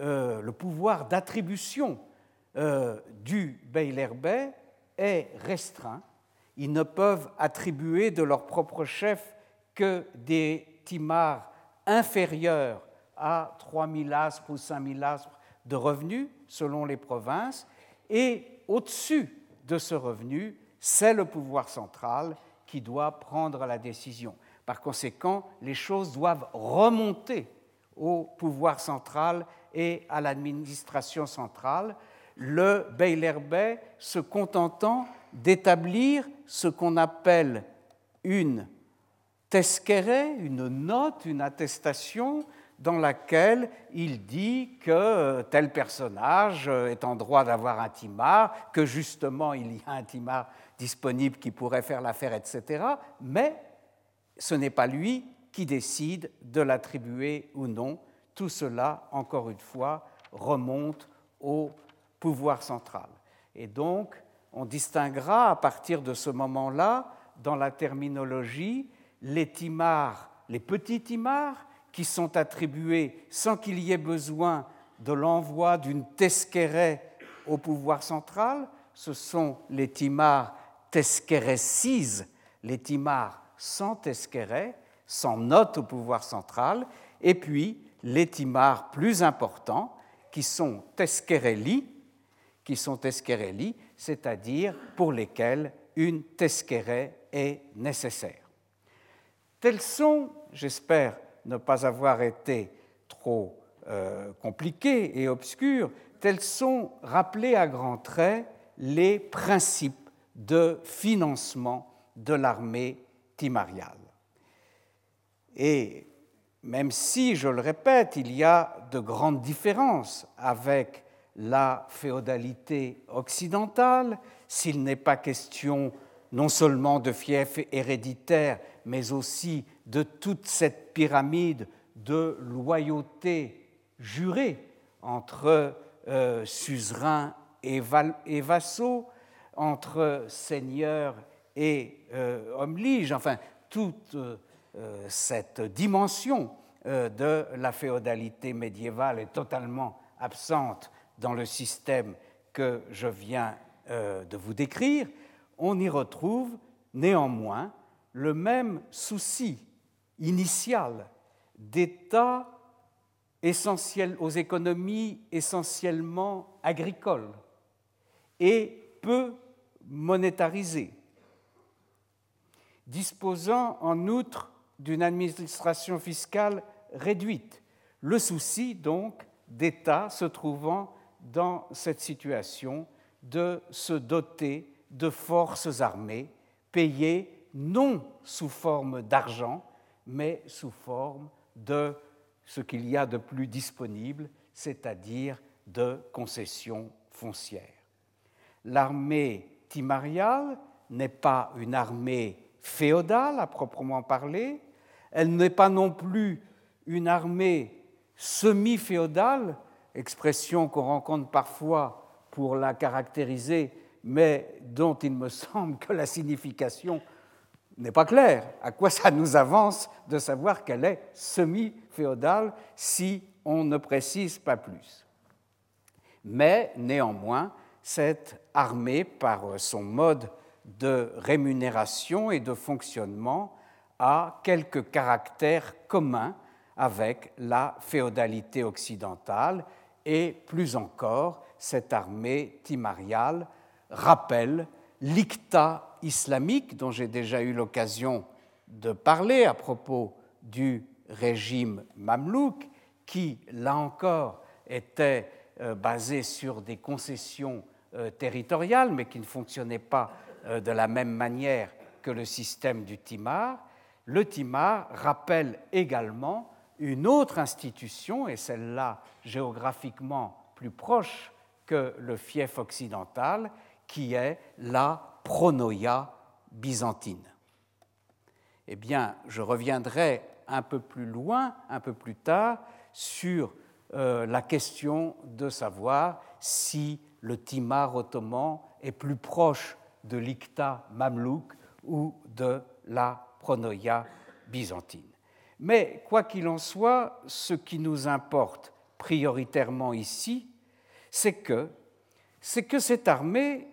euh, le pouvoir d'attribution euh, du Beylerbey est restreint ils ne peuvent attribuer de leur propre chef que des timars inférieurs à 3 000 aspres ou 5 000 aspres de revenus selon les provinces, et au-dessus de ce revenu, c'est le pouvoir central qui doit prendre la décision. Par conséquent, les choses doivent remonter au pouvoir central et à l'administration centrale, le Beylerbey se contentant d'établir ce qu'on appelle une teskere, une note, une attestation dans laquelle il dit que tel personnage est en droit d'avoir un timar, que justement il y a un timar disponible qui pourrait faire l'affaire, etc. Mais ce n'est pas lui qui décide de l'attribuer ou non. Tout cela, encore une fois, remonte au pouvoir central. Et donc, on distinguera à partir de ce moment-là, dans la terminologie, les timars, les petits timars, qui sont attribués sans qu'il y ait besoin de l'envoi d'une tesquerée au pouvoir central. Ce sont les timars tesquerécises, les timars sans tesquerée, sans note au pouvoir central, et puis les timars plus importants, qui sont tesqueréli, qui sont c'est-à-dire pour lesquels une tesquerée est nécessaire. Tels sont, j'espère ne pas avoir été trop euh, compliqués et obscurs, tels sont rappelés à grands traits les principes de financement de l'armée timariale. Et même si, je le répète, il y a de grandes différences avec la féodalité occidentale, s'il n'est pas question non seulement de fief héréditaire, mais aussi de toute cette pyramide de loyauté jurée entre euh, suzerains et, vassaux, entre seigneurs et euh, hommes liges, enfin toute euh, cette dimension de la féodalité médiévale est totalement absente dans le système que je viens de vous décrire, on y retrouve néanmoins le même souci initial d'État aux économies essentiellement agricoles et peu monétarisées, disposant en outre d'une administration fiscale réduite. Le souci donc d'État se trouvant dans cette situation de se doter de forces armées payées non sous forme d'argent, mais sous forme de ce qu'il y a de plus disponible, c'est-à-dire de concessions foncières. L'armée timariale n'est pas une armée féodale à proprement parler, elle n'est pas non plus une armée semi-féodale, expression qu'on rencontre parfois pour la caractériser, mais dont il me semble que la signification n'est pas clair. À quoi ça nous avance de savoir qu'elle est semi-féodale si on ne précise pas plus? Mais néanmoins, cette armée, par son mode de rémunération et de fonctionnement, a quelques caractères communs avec la féodalité occidentale et plus encore, cette armée timariale rappelle l'icta islamique dont j'ai déjà eu l'occasion de parler à propos du régime mamelouk, qui, là encore, était euh, basé sur des concessions euh, territoriales, mais qui ne fonctionnait pas euh, de la même manière que le système du Timar. Le Timar rappelle également une autre institution, et celle-là géographiquement plus proche que le fief occidental, qui est la pronoia byzantine. Eh bien, je reviendrai un peu plus loin, un peu plus tard, sur euh, la question de savoir si le Timar ottoman est plus proche de l'Ikta mamelouk ou de la pronoia byzantine. Mais quoi qu'il en soit, ce qui nous importe prioritairement ici, c'est que, que cette armée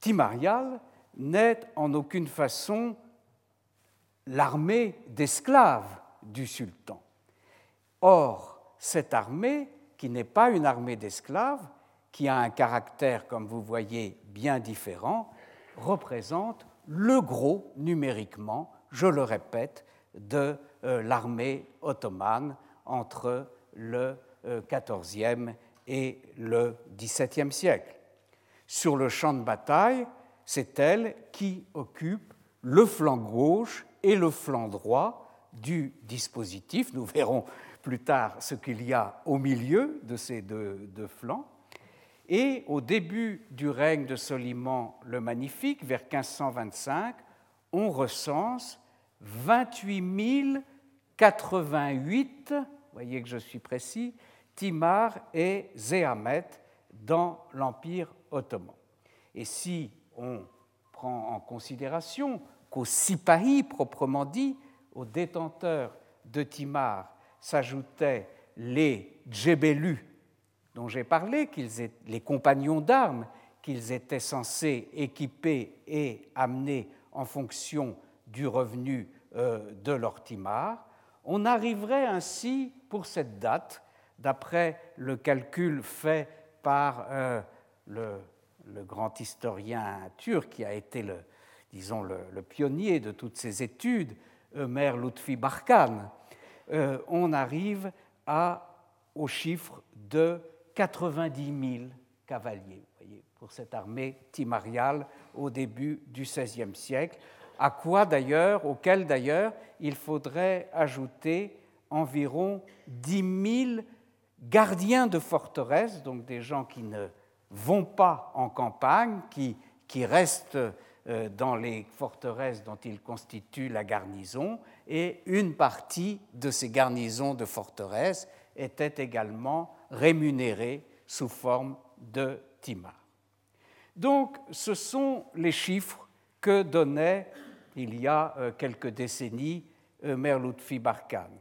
timarial n'est en aucune façon l'armée d'esclaves du sultan. Or, cette armée, qui n'est pas une armée d'esclaves, qui a un caractère, comme vous voyez, bien différent, représente le gros numériquement, je le répète, de euh, l'armée ottomane entre le XIVe euh, et le XVIIe siècle. Sur le champ de bataille, c'est elle qui occupe le flanc gauche et le flanc droit du dispositif. Nous verrons plus tard ce qu'il y a au milieu de ces deux, flancs. Et au début du règne de Soliman le Magnifique, vers 1525, on recense 28 088, vous voyez que je suis précis, Timar et Zéhamet dans l'Empire ottoman. Et si on prend en considération qu'aux Sipahi proprement dit, aux détenteurs de Timar, s'ajoutaient les Djebelus dont j'ai parlé, les compagnons d'armes qu'ils étaient censés équiper et amener en fonction du revenu euh, de leur Timar, on arriverait ainsi pour cette date, d'après le calcul fait par euh, le, grand historien turc qui a été le, disons, le, pionnier de toutes ces études, Ömer Lutfi Barkan, euh, on arrive au chiffre de 90 000 cavaliers voyez, pour cette armée timariale au début du XVIe siècle, à quoi d'ailleurs, auquel d'ailleurs il faudrait ajouter environ 10 000 gardiens de forteresse, donc des gens qui ne vont pas en campagne, qui, qui restent euh, dans les forteresses dont ils constituent la garnison, et une partie de ces garnisons de forteresses était également rémunérée sous forme de timar. Donc, ce sont les chiffres que donnait il y a euh, quelques décennies euh, Mère Lutfi Barkhane.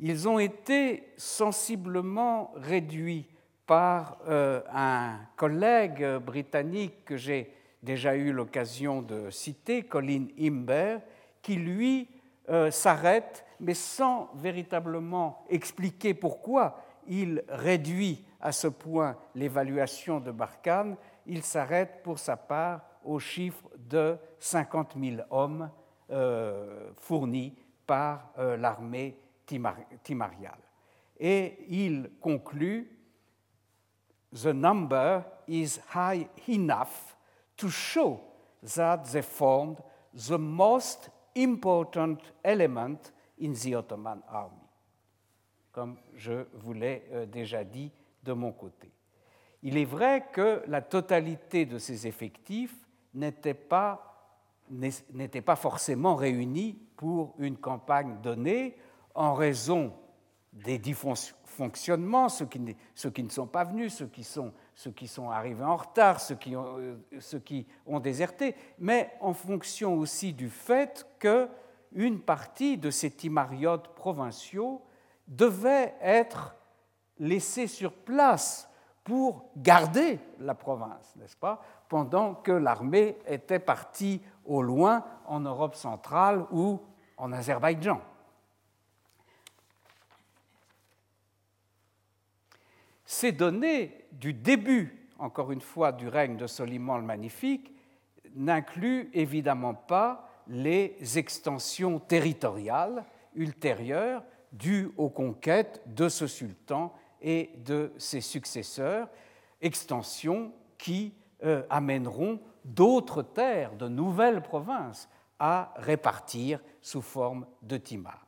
Ils ont été sensiblement réduits par euh, un collègue britannique que j'ai déjà eu l'occasion de citer, Colin Imber, qui lui s'arrête, mais sans véritablement expliquer pourquoi il réduit à ce point l'évaluation de Barkhane, il s'arrête pour sa part au chiffre de 50 000 hommes euh, fournis par euh, l'armée timariale. Et il conclut The number is high enough to show that they formed the most important element in the Ottoman army, comme je vous l'ai euh, déjà dit de mon côté. Il est vrai que la totalité de ces effectifs n'était pas, pas forcément réunie pour une campagne donnée en raison des dysfonctionnements, ceux qui, ceux qui ne sont pas venus, ceux qui sont, ceux qui sont arrivés en retard, ceux qui, ont, euh, ceux qui ont déserté, mais en fonction aussi du fait qu'une partie de ces timariotes provinciaux devait être laissée sur place pour garder la province, n'est-ce pas, pendant que l'armée était partie au loin en Europe centrale ou en Azerbaïdjan. Ces données du début, encore une fois, du règne de Soliman le Magnifique n'incluent évidemment pas les extensions territoriales ultérieures dues aux conquêtes de ce sultan et de ses successeurs, extensions qui euh, amèneront d'autres terres, de nouvelles provinces à répartir sous forme de timar.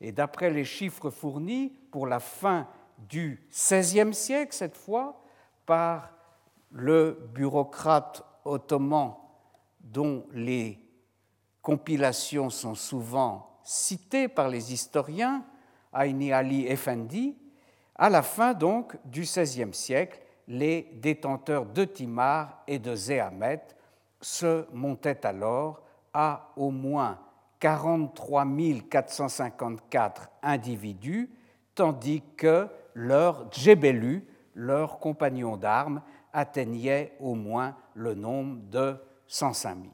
Et d'après les chiffres fournis pour la fin du XVIe siècle, cette fois, par le bureaucrate ottoman dont les compilations sont souvent citées par les historiens, Aini Ali Effendi, à la fin donc du XVIe siècle, les détenteurs de Timar et de Zéhamet se montaient alors à au moins 43 454 individus, tandis que leurs djebelu, leurs compagnons d'armes, atteignaient au moins le nombre de 105 000.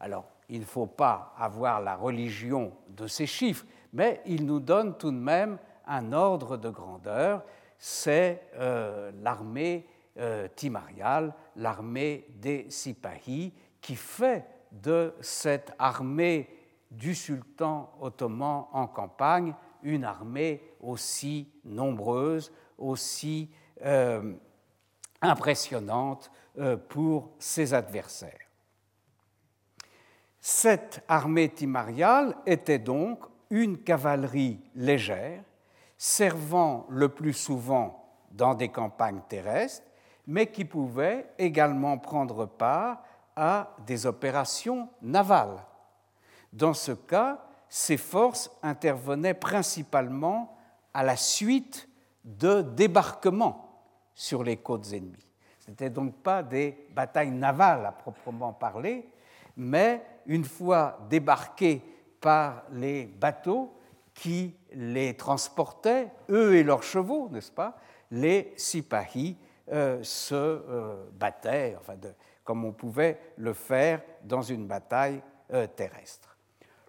Alors, il ne faut pas avoir la religion de ces chiffres, mais ils nous donnent tout de même un ordre de grandeur, c'est euh, l'armée euh, timariale, l'armée des Sipahis, qui fait de cette armée du sultan ottoman en campagne une armée aussi nombreuse, aussi euh, impressionnante pour ses adversaires. Cette armée timariale était donc une cavalerie légère servant le plus souvent dans des campagnes terrestres, mais qui pouvait également prendre part à des opérations navales. Dans ce cas, ces forces intervenaient principalement à la suite de débarquements sur les côtes ennemies. Ce n'étaient donc pas des batailles navales à proprement parler, mais une fois débarqués par les bateaux, qui les transportaient, eux et leurs chevaux, n'est-ce pas Les Sipahis euh, se euh, battaient, enfin comme on pouvait le faire dans une bataille euh, terrestre.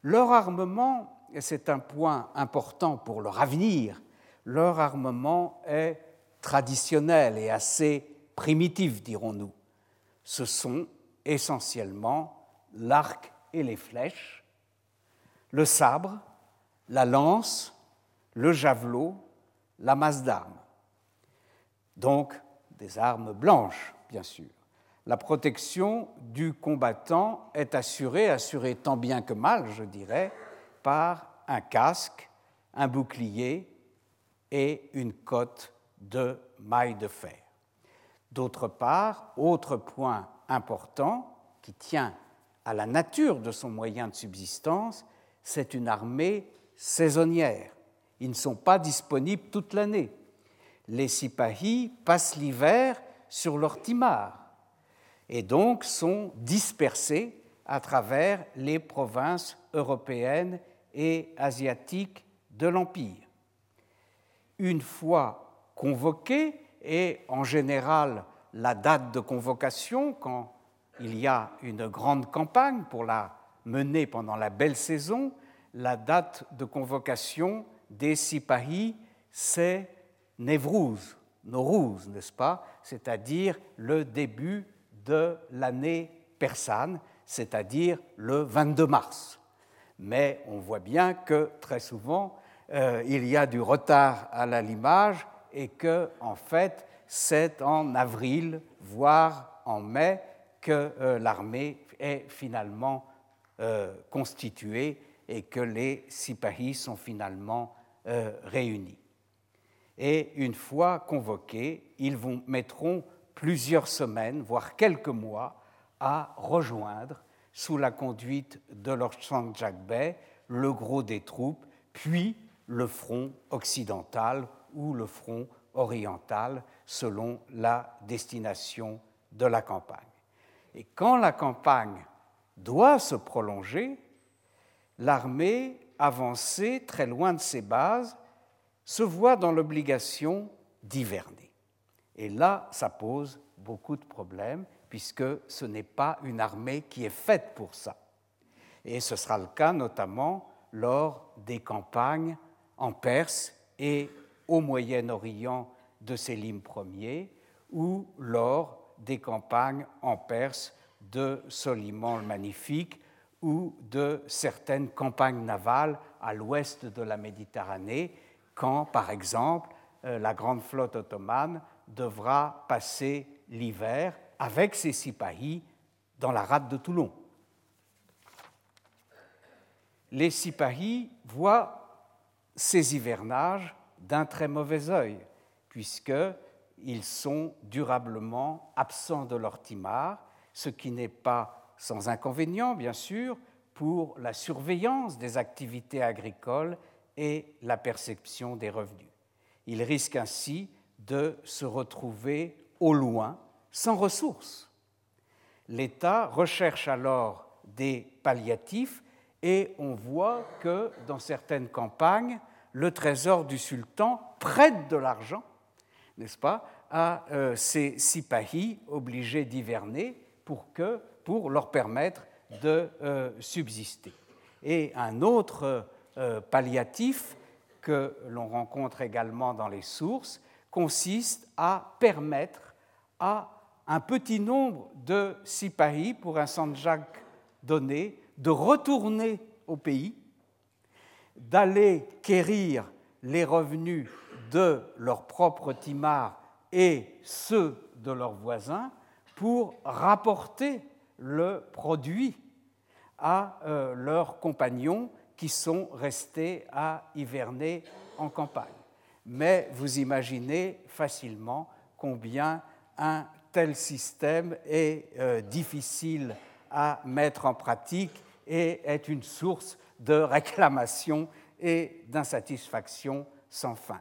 Leur armement, c'est un point important pour leur avenir, leur armement est traditionnel et assez primitif, dirons-nous. Ce sont essentiellement l'arc et les flèches, le sabre, la lance, le javelot, la masse d'armes. Donc des armes blanches, bien sûr. La protection du combattant est assurée, assurée tant bien que mal, je dirais, par un casque, un bouclier, et une cote de mailles de fer. D'autre part, autre point important qui tient à la nature de son moyen de subsistance, c'est une armée saisonnière. Ils ne sont pas disponibles toute l'année. Les sipahis passent l'hiver sur leur timar et donc sont dispersés à travers les provinces européennes et asiatiques de l'Empire. Une fois convoqués, et en général la date de convocation, quand il y a une grande campagne pour la mener pendant la belle saison, la date de convocation des Sipahis, c'est Nevrouz, Norouz, n'est-ce pas? C'est-à-dire le début de l'année persane, c'est-à-dire le 22 mars. Mais on voit bien que très souvent, euh, il y a du retard à l'allumage et que, en fait, c'est en avril, voire en mai, que euh, l'armée est finalement euh, constituée et que les sipahis sont finalement réunis. Et une fois convoqués, ils vont, mettront plusieurs semaines, voire quelques mois, à rejoindre, sous la conduite de leur Bey, le gros des troupes, puis le front occidental ou le front oriental selon la destination de la campagne. Et quand la campagne doit se prolonger, l'armée avancée très loin de ses bases se voit dans l'obligation d'hiverner. Et là, ça pose beaucoup de problèmes puisque ce n'est pas une armée qui est faite pour ça. Et ce sera le cas notamment lors des campagnes en Perse et au Moyen-Orient de Sélim Ier ou lors des campagnes en Perse de Soliman le Magnifique ou de certaines campagnes navales à l'ouest de la Méditerranée, quand, par exemple, euh, la grande flotte ottomane devra passer l'hiver avec ses sipahis dans la rade de Toulon. Les sipahis voient ces hivernages d'un très mauvais œil, puisqu'ils sont durablement absents de leur timar, ce qui n'est pas sans inconvénient, bien sûr, pour la surveillance des activités agricoles et la perception des revenus. Ils risquent ainsi de se retrouver au loin, sans ressources. L'État recherche alors des palliatifs et on voit que dans certaines campagnes, le trésor du sultan prête de l'argent, n'est-ce pas, à euh, ces sipahis obligés d'hiverner pour, leur permettre de euh, subsister. Et un autre euh, palliatif que l'on rencontre également dans les sources consiste à permettre à un petit nombre de sipahis pour un sanjak donné de retourner au pays, d'aller quérir les revenus de leur propre timar et ceux de leurs voisins pour rapporter le produit à euh, leurs compagnons qui sont restés à hiverner en campagne. Mais vous imaginez facilement combien un tel système est euh, difficile à mettre en pratique et est une source de réclamation et d'insatisfaction sans fin.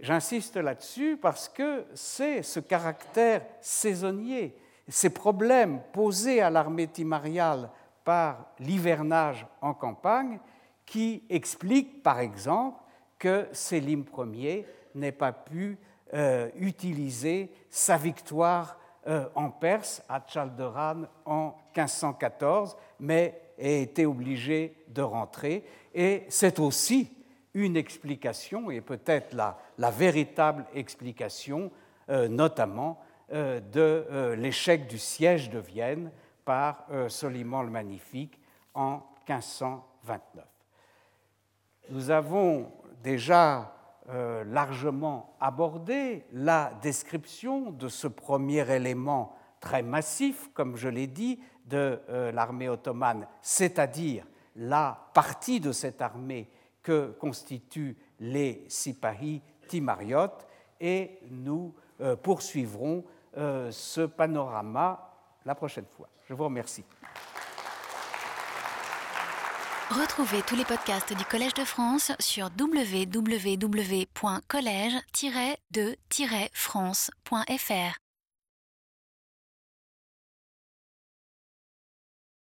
J'insiste là-dessus parce que c'est ce caractère saisonnier, ces problèmes posés à l'armée timariale par l'hivernage en campagne qui expliquent par exemple que Sélim Ier n'ait pas pu euh, utiliser sa victoire euh, en Perse à Chalderan en 1514, mais a été obligé de rentrer. Et c'est aussi une explication, et peut-être la, véritable explication, euh, notamment euh, de euh, l'échec du siège de Vienne par Soliman le Magnifique en 1529. Nous avons déjà largement abordé la description de ce premier élément très massif, comme je l'ai dit, de l'armée ottomane, c'est-à-dire la partie de cette armée que constituent les sipahis Tim Marriott et nous poursuivrons ce panorama la prochaine fois. Je vous remercie. Retrouvez tous les podcasts du Collège de France sur www.collège-de-france.fr.